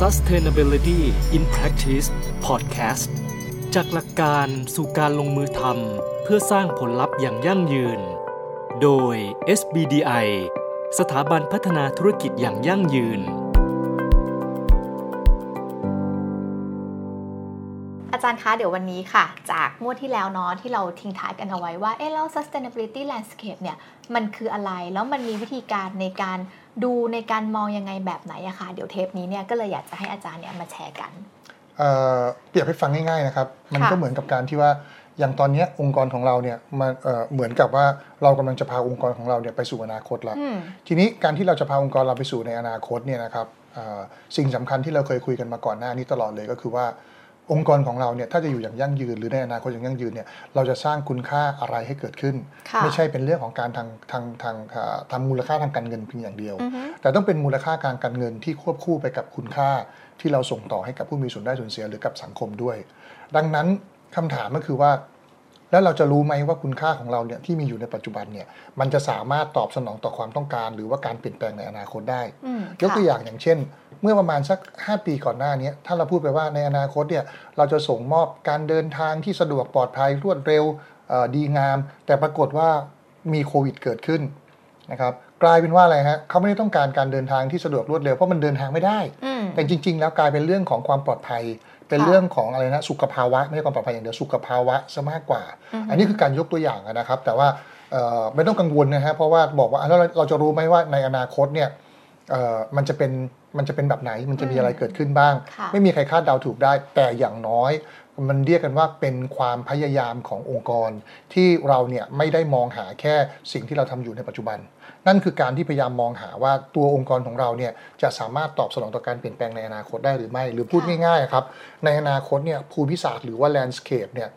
Sustainability in Practice Podcast จากหลักการสู่การลงมือทำเพื่อสร้างผลลัพธ์อย่างยั่งยืน โดย SBDI สถาบันพัฒนาธุรกิจอย่างยั่งยืน อาจารย์คะ เดี๋ยววันนี้ค่ะ จากงวดที่แล้วเนาะที่เราทิ้งท้ายกันเอาไว้ว่า เอ๊ะแล้ว sustainability landscape เนี่ย มันคืออะไร แล้วมันมีวิธีการในการ ดูในการมองยังไงแบบไหนอะค่ะเดี๋ยวเทปนี้เนี่ยก็เลยอยากจะให้อาจารย์เนี่ยมาแชร์กันเอ่อเปรียบให้ฟังง่ายๆนะครับ มันค่ะก็เหมือนกับการที่ว่าอย่างตอนเนี้ยองค์กรของเราเนี่ยมันเอ่อเหมือนกับว่าเรากำลังจะพาองค์กรของเราเนี่ยไปสู่อนาคตแล้วอืมทีนี้การที่เราจะพาองค์กรเราไปสู่ในอนาคตเนี่ยนะครับเอ่อสิ่งสำคัญที่เราเคยคุยกันมาก่อนหน้านี้ตลอดเลยก็คือว่า องค์กรของเราเนี่ยถ้าจะอยู่อย่างยั่งยืนหรือในอนาคตอย่างยั่งยืนเนี่ยเราจะสร้างคุณค่าอะไรให้เกิดขึ้นค่ะไม่ใช่เป็นเรื่องของการทางทางทางเอ่อทำมูลค่าทางการเงินเพียงอย่างเดียวอือฮึแต่ต้องเป็นมูลค่าการการเงินที่ควบคู่ไปกับคุณค่าที่เราส่งต่อให้กับผู้มีส่วนได้ส่วนเสียหรือกับสังคมด้วย ดังนั้นคำถามก็คือว่า แล้วเราจะรู้ไหมว่าคุณค่าของเราเนี่ยที่มีอยู่ในปัจจุบันเนี่ยมันจะสามารถตอบสนองต่อความต้องการ หรือว่าการเปลี่ยนแปลงในอนาคตได้อืมยกตัวค่ะอย่างอย่างเช่น เมื่อประมาณสัก 5 ปีก่อนหน้านี้ถ้าเราพูดไปว่าในอนาคตเนี่ยเราจะส่งมอบการเดินทางที่สะดวกปลอดภัยรวดเร็วเอ่อดีงาม แต่ปรากฏว่ามีโควิดเกิดขึ้นนะครับกลายเป็นว่าอะไรฮะเขาไม่ได้ต้องการการเดินทางที่สะดวกรวดเร็วเพราะมันเดินทางไม่ได้อืมแต่จริง ๆ แล้วกลายเป็นเรื่องของความปลอดภัย เป็นค่ะเรื่องของอะไรนะสุขภาวะไม่ใช่ความปลอดภัยอย่างเดียวสุขภาวะซะมากกว่าอือฮึอันนี้คือการยกตัวอย่างนะครับ แต่ว่าเอ่อไม่ต้องกังวลนะฮะเพราะว่าบอกว่าอะแล้วเราเราจะรู้ไหมว่าในอนาคตเนี่ยเอ่อ มันจะเป็นมันจะเป็นแบบไหนมันจะมีอะไรเกิดขึ้นบ้างค่ะไม่มีใครคาดเดาถูกได้ แต่อย่างน้อย มันเรียกกันว่าเป็นความพยายามขององค์กร ที่เราเนี่ยไม่ได้มองหาแค่สิ่งที่เราทำอยู่ในปัจจุบัน นั่นคือการที่พยายามมองหาว่าตัวองค์กรของเราเนี่ยจะสามารถตอบสนองต่อการเปลี่ยนแปลงในอนาคตได้หรือไม่ หรือพูดค่ะง่ายๆครับในอนาคตเนี่ยภูมิศาสตร์หรือว่าแลนด์สเคปเนี่ย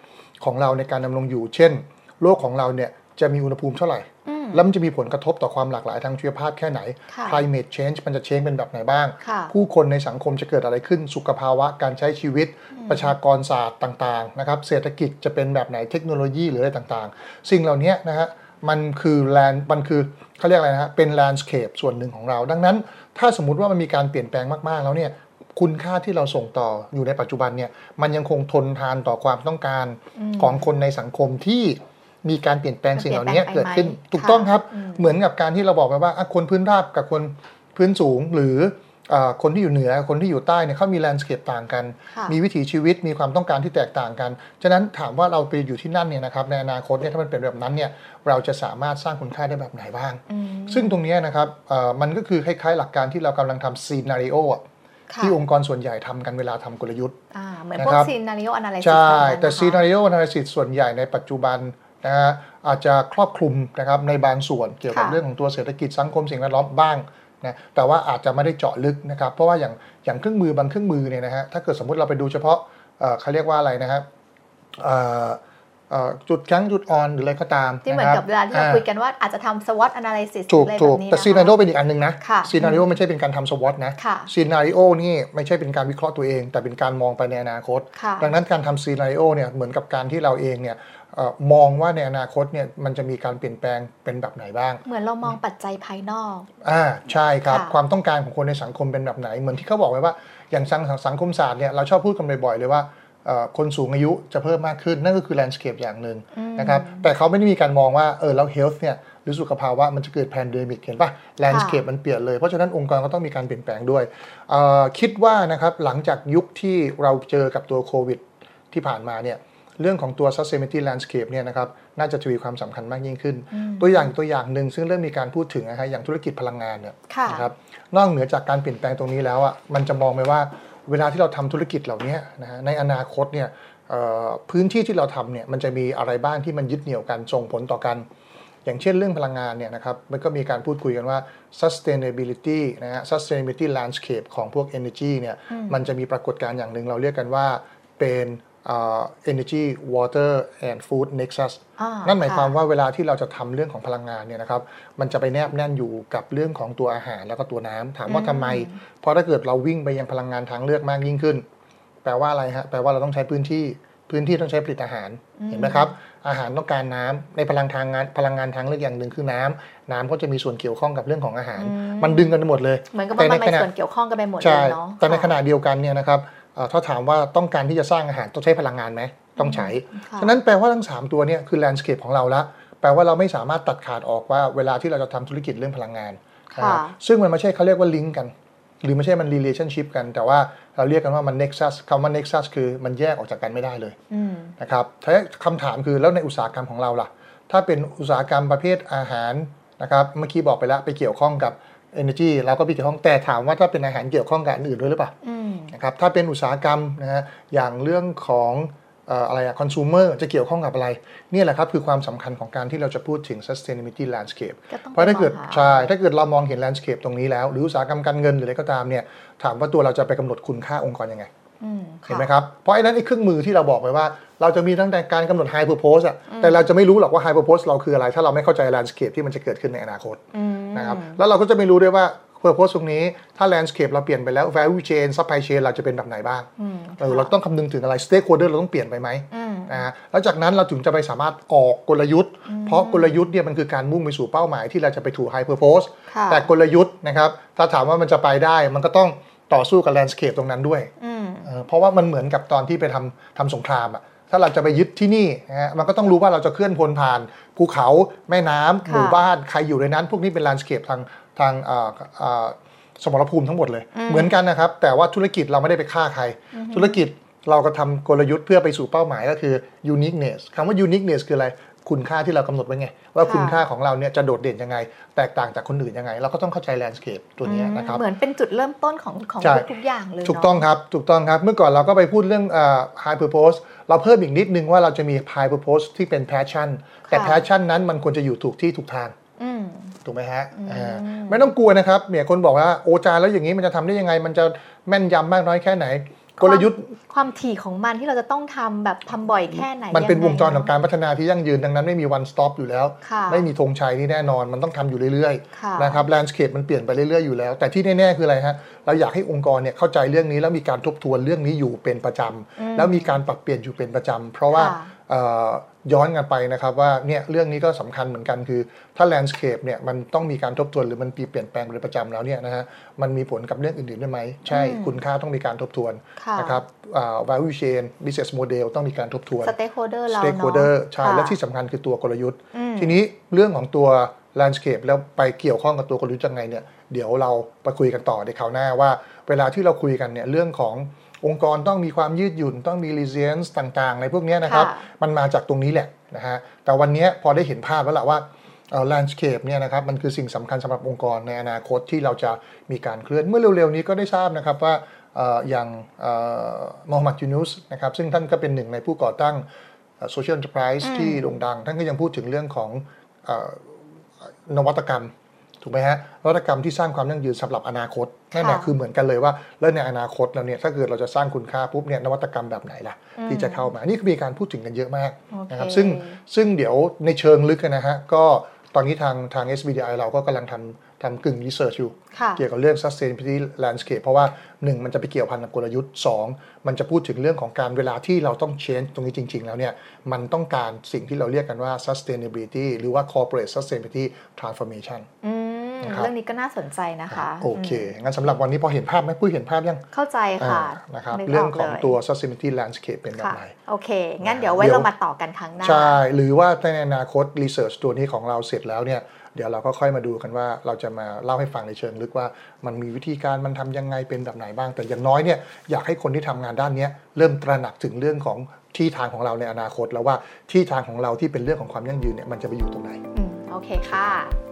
ของเราในการดำรงอยู่ เช่น โลกของเราเนี่ยจะมีอุณหภูมิเท่าไหร่อืม แล้วมันจะมีผลกระทบต่อความหลากหลายทางชีวภาพแค่ไหนค่ะ climate change มันจะเชงเป็นแบบไหนบ้างค่ะผู้คนในสังคมจะเกิดอะไรขึ้นสุขภาวะการใช้ชีวิต ประชากรศาสตร์ต่างๆนะครับเศรษฐกิจจะเป็นแบบไหนเทคโนโลยีหรืออะไรต่างๆ สิ่งเหล่านี้นะฮะมันคือแลนมันคือเขาเรียกอะไรนะฮะเป็นแลนด์สเคปส่วนหนึ่งของเรา ดังนั้น ถ้าสมมุติว่ามันมีการเปลี่ยนแปลงมากๆแล้วเนี่ยคุณค่าที่เราส่งต่ออยู่ในปัจจุบันเนี่ยมันยังคงทนทานต่อความต้องการอืมของคนในสังคมที่ มีการเปลี่ยนแปลงสิ่งเหล่านี้มันเปลี่เกิยนแปลงไปดขึ้นไหมถูกต้องครับอืมเหมือนกับการที่เราบอกไปว่าอะคนพื้นราบกับคนพื้นสูงหรืออ่าคนที่อยู่เหนือคนที่อยู่ใต้เนี่ยเขามี landscape ต่างกันค่ะมีวิถีชีวิตมีความต้องการที่แตกต่างกัน ฉะนั้นถามว่าเราไปอยู่ที่นั่นเนี่ยนะครับในอนาคตเนี่ยถ้ามันเป็นแบบนั้นเนี่ยเราจะสามารถสร้างคุณค่าได้แบบไหนบ้างอืมซึ่งตรงเนี้ยนะครับเอ่อมันก็คือคล้ายๆหลักการที่เรากำลังทำ scenario ค่ะที่องค์กรส่วนใหญ่ทำกันเวลาทำกลยุทธ์อ่าเหมือนพวกนะครับ scenario analysis ใช่แบบนั้นแต่นะคะ scenario analysis ส่วนใหญ่ในปัจจุบัน นะฮะอาจจะครอบคลุมนะครับในบางส่วนเกี่ยวกับค่ะ เรื่องของตัวเศรษฐกิจสังคมสิ่งแวดล้อมบ้างนะแต่ว่าอาจจะไม่ได้เจาะลึกนะครับ เพราะว่าอย่างอย่างเครื่องมือบางเครื่องมือเนี่ยนะฮะถ้าเกิดสมมุติเราไปดูเฉพาะเอ่อเขาเรียกว่าอะไรนะครับเอ่อเอ่อจุดแข็งจุดอ่อนหรืออะไรก็ตามที่เหมือนกับเวลาที่เราอ่าคุยกันว่าอาจจะทำ SWOT analysis ถูกอะไรแบบนี้ถูกแต่นะคะ scenario เป็นอีกอันหนึ่งนะค่ะ scenario ไม่ใช่เป็นการทำ SWOT นะค่ะ scenario นี่ไม่ใช่เป็นการวิเคราะห์ตัวเอง แต่เป็นการมองไปในอนาคต ค่ะ ดังนั้นการทำ scenario เนี่ยเหมือนกับการที่เราเองเนี่ยเอ่อ มองว่าในอนาคตเนี่ยมันจะมีการเปลี่ยนแปลงเป็นแบบไหนบ้าง เหมือนเรามองปัจจัยภายนอก อ่าใช่ครับค่ะความต้องการของคนในสังคมเป็นแบบไหน เหมือนที่เขาบอกไว้ว่าอย่างสังสังคมศาสตร์เนี่ยเราชอบพูดกันบ่อยๆเลยว่าเอ่อคนสูงอายุจะเพิ่มมากขึ้น นั่นก็คือ landscape อย่างหนึ่งอืมนะครับแต่เขาไม่ได้มีการมองว่าเออแล้ว health เนี่ยหรือสุขภาวะมันจะเกิด pandemic เห็นปะ landscape มันเปลี่ยนเลย เพราะฉะนั้นองค์กรก็ต้องมีการเปลี่ยนแปลงด้วยเอ่อคิดว่านะครับหลังจากยุคที่เราเจอกับตัวโควิดที่ผ่านมาเนี่ย เรื่องของตัว sustainability landscape เนี่ยนะครับน่าจะทวีความสำคัญมากยิ่งขึ้น ตัวอย่างตัวอย่างหนึ่งซึ่งเริ่มมีการพูดถึงนะฮะอย่างธุรกิจพลังงานเนี่ยค่ะนะครับนอกเหนือจากการเปลี่ยนแปลงตรงนี้แล้วอะมันจะมองไปว่าเวลาที่เราทำธุรกิจเหล่านี้นะฮะในอนาคตเนี่ยเอ่อพื้นที่ที่เราทำเนี่ยมันจะมีอะไรบ้างที่มันยึดเหนี่ยวกันส่งผลต่อกันอย่างเช่นเรื่องพลังงานเนี่ยนะครับมันก็มีการพูดคุยกันว่า sustainability นะฮะ sustainability landscape ของพวก energy เนี่ยมันจะมีปรากฏการณ์อย่างหนึ่งเราเรียกกันว่าเป็นเอ่อ energy water and food nexus อ่านั่นหมายความค่ะว่าเวลาที่เราจะทำเรื่องของพลังงานเนี่ยนะครับ มันจะไปแนบแน่นอยู่กับเรื่องของตัวอาหารแล้วก็ตัวน้ำถามว่าทำไม เพราะถ้าเกิดเราวิ่งไปยังพลังงานทางเลือกมากยิ่งขึ้น แปลว่าอะไรฮะ แปลว่าเราต้องใช้พื้นที่ พื้นที่ต้องใช้ผลิตอาหาร เห็นไหมครับ อาหารต้องการน้ำในพลังทางงาน พลังงานทางเลือกอย่างหนึ่งคือน้ำน้ำก็จะมีส่วนเกี่ยวข้องกับเรื่องของอาหารอืมมันดึงกันไปหมดเลย เหมือนกับแต่มันในมีขณะส่วนเกี่ยวข้องกันไปหมดเลใช่ยเนาะแต่ในค่ะขณะเดียวกันเนี่ยนะครับเอ่อ ถ้าถามว่าต้องการที่จะสร้างอาหารต้องใช้พลังงานไหมต้องใช้ค่ะฉะนั้นแปลว่าทั้ง 3 ตัวเนี่ยคือแลนด์สเคปของเราละแปลว่าเราไม่สามารถตัดขาดออกว่าเวลาที่เราจะทำธุรกิจเรื่องพลังงานค่ะนะครับซึ่งมันไม่ใช่เขาเรียกว่าลิงก์กัน หรือไม่ใช่มัน relationship กัน แต่ว่าเราเรียกกันว่ามัน nexus คำว่า nexus คือมันแยกออกจากกันไม่ได้เลยอืมนะครับถ้าคำถามคือแล้วในอุตสาหกรรมของเราล่ะ ถ้าเป็นอุตสาหกรรมประเภทอาหารนะครับ เมื่อกี้บอกไปแล้วไปเกี่ยวข้องกับ energy เราก็ไปเกี่ยวข้องแต่ถามว่าถ้าเป็นอาหารเกี่ยวข้องกับอันอื่นด้วยหรือเปล่าอืมนะครับถ้าเป็นอุตสาหกรรมนะฮะอย่างเรื่องของเอ่ออะไรอะ consumer จะเกี่ยวข้องกับอะไรเนี่ยแหละครับคือความสำคัญของการที่เราจะพูดถึง sustainability landscape ก็ต้องเพราะถ้าเกิดไปมองหาใช่ถ้าเกิดเรามองเห็น landscape ตรงนี้แล้ว หรืออุตสาหกรรมการเงินหรืออะไรก็ตามเนี่ยถามว่าตัวเราจะไปกำหนดคุณค่าองค์กรยังไงอืมเห็นไหมครับ เพราะไอ้นั้นไอ้เครื่องมือที่เราบอกไปว่า เราจะมีตั้งแต่การกำหนด high purpose อะแต่เราจะไม่รู้หรอกว่า high purpose เราคืออะไร ถ้าเราไม่เข้าใจ landscape ที่มันจะเกิดขึ้นในอนาคตอืม นะครับแล้วเราก็จะไม่รู้ด้วยว่า purpose ตรงนี้ถ้า landscape เราเปลี่ยนไปแล้ว value chain supply chain เราจะเป็นแบบไหนบ้างอืมเออเราต้องคำนึงถึงอะไร stakeholder เราต้องเปลี่ยนไปไหมอืมนะฮะแล้วจากนั้นเราถึงจะไปสามารถออกกลยุทธ์ เพราะกลยุทธ์เนี่ยมันคือการมุ่งไปสู่เป้าหมายที่เราจะไปถู high purpose ค่ะแต่กลยุทธ์นะครับถ้าถามว่ามันจะไปได้มันก็ต้องต่อสู้กับ landscape ตรงนั้นด้วยอืมเออเพราะว่ามันเหมือนกับตอนที่ไปทำทำสงครามอะ ถ้าเราจะไปยึดที่นี่นะฮะมันก็ต้องรู้ว่าเราจะเคลื่อนพลผ่านภูเขาแม่น้ำค่ะหมู่บ้านใครอยู่ในนั้น พวกนี้เป็น landscape ทางทางเอ่อเอ่อสมรภูมิทั้งหมดเลย เหมือนกันนะครับ แต่ว่าธุรกิจเราไม่ได้ไปฆ่าใคร ธุรกิจเราก็ทำกลยุทธ์เพื่อไปสู่เป้าหมายก็คือ uniqueness คำว่า uniqueness คืออะไร คุณค่าที่เรากำหนดไว้ไง ว่าคุณค่าของเราเนี่ยจะโดดเด่นยังไง แตกต่างจากคนอื่นยังไง เราก็ต้องเข้าใจ landscape ตัวเนี้ยนะครับเหมือนเป็นจุดเริ่มต้นของของใช่ทุกๆอย่างเลยถูกเนาะต้องครับถูกต้องครับ เมื่อก่อนเราก็ไปพูดเรื่องเอ่อ high purpose เราเพิ่มอีกนิดนึงว่าเราจะมี high purpose ที่เป็น passion แต่ค่ะ passion นั้นมันควรจะอยู่ถูกที่ถูกทางอืมถูกไหมฮะอ่าไม่ต้องกลัวนะครับเนี่ยคนบอกว่าโอจารย์แล้วอย่างนี้มันจะทำได้ยังไง มันจะแม่นยำมากน้อยแค่ไหน กลยุทธ์ความถี่ของมันที่เราจะต้องทำแบบทำบ่อยแค่ไหน มันเป็นยัวงจรไของการพัฒนาที่ยั่งยืนดังนั้นไม่มี one stop อยู่แล้วค่ะไม่มีธงชัยที่แน่นอนมันต้องทำอยู่เรื่อยค่ะๆนะครับ landscape มันเปลี่ยนไปเรื่อยๆอยู่แล้ว แต่ที่แน่ๆคืออะไรฮะเราอยากให้องค์กรเนี่ยเข้าใจเรื่องนี้แล้วมีการทบทวนเรื่องนี้อยู่เป็นประจำแล้วมีการปรับเปลี่ยนอยู่เป็นประจำเพราะว่าค่ะเอ่อ ย้อนกันไปนะครับว่าเนี่ยเรื่องนี้ก็สำคัญเหมือนกันคือ ถ้า landscape เนี่ยมันต้องมีการทบทวนหรือมันเปลี่ยนแปลงเป็นประจำแล้วเนี่ยนะฮะมันมีผลกับเรื่องอื่นๆด้วยไหม ใช่คุณค่าต้องมีการทบทวนค่ะนะครับอ่า value chain business model ต้องมีการทบทวนสเต็กโฮเดอร์เรา stakeholder เนาะใช่ค่ะและที่สำคัญคือตัวกลยุทธ์อืมทีนี้เรื่องของตัว landscape แล้วไปเกี่ยวข้องกับตัวกลยุทธ์ยังไงเนี่ยเดี๋ยวเราไปคุยกันต่อในคราวหน้าว่า เวลาที่เราคุยกันเนี่ยเรื่องของ องค์กรต้องมีความยืดหยุ่นต้องมี resilience ต่างๆ ในพวกเนี้ยนะครับค่ะมันมาจากตรงนี้แหละนะฮะแต่วันเนี้ยพอได้เห็นภาพแล้วล่ะว่าเอ่อ landscape เนี่ยนะครับมันคือสิ่งสำคัญสำหรับองค์กรในอนาคตที่เราจะมีการเคลื่อนเมื่อเร็วๆนี้ก็ได้ทราบนะครับว่าเอ่ออย่างโมฮัมหมัดยูนุสนะครับซึ่งท่านก็เป็นหนึ่งในผู้ก่อตั้งโซเชียล n อน e r p r i s e ที่โด่งดัง ท่านก็ยังพูดถึงเรื่องของเออนวัตกรรม ถูกไหมฮะนวัตกรรมที่สร้างความยั่งยืนสำหรับอนาคตนั่นแหละค่ะคือเหมือนกันเลยว่าแล้วในอนาคตเราเนี่ยถ้าเกิดเราจะสร้างคุณค่าปุ๊บเนี่ยนวัตกรรมแบบไหนล่ะ ที่จะเข้ามา นี่คือมีการพูดถึงกันเยอะมากโอเคนะครับซึ่งซึ่งเดี๋ยวในเชิงลึกนะฮะก็ตอนนี้ทางทาง SBDI เราก็กำลังทำทำกึ่งรีเสิร์ชอยู่ค่ะเกี่ยวกับเรื่อง sustainability landscape เพราะว่า 1 มันจะไปเกี่ยวพันกับกลยุทธ์ 2 มันจะพูดถึงเรื่องของการเวลาที่เราต้อง change ตรงนี้จริง ๆ แล้วเนี่ย มันต้องการสิ่งที่เราเรียกกันว่า sustainability หรือว่า corporate sustainability transformation อืมนะครับ เรื่องนี้ก็น่าสนใจนะคะ โอเคมงั้นสำหรับวันนี้พอเห็นภาพไหมปุ้ยเห็นภาพยัง เข้าใจค่ะอ่านะครับนึกเรื่องของลยตัว sustainability landscape เป็นแบบค่ะไหนโอเค งั้นเดี๋ยวไว้เดี๋ยวเรามาต่อกันครั้งหน้า ใช่ หรือว่าในอนาคตรีเสิร์ชตัวนี้ของเราเสร็จแล้วเนี่ยเดี๋ยวเราก็ค่อยมาดูกันว่าเราจะมาเล่าให้ฟังในเชิงลึกว่ามันมีวิธีการมันทำยังไงเป็นแบบไหนบ้าง แต่อย่างน้อยเนี่ยอยากให้คนที่ทำงานด้านเนี้ยเริ่มตระหนักถึงเรื่องของที่ทางของเราในอนาคต แล้วว่าที่ทางของเราที่เป็นเรื่องของความยั่งยืนเนี่ยมันจะไปอยู่ตรงไหนอืมโอเคค่ะ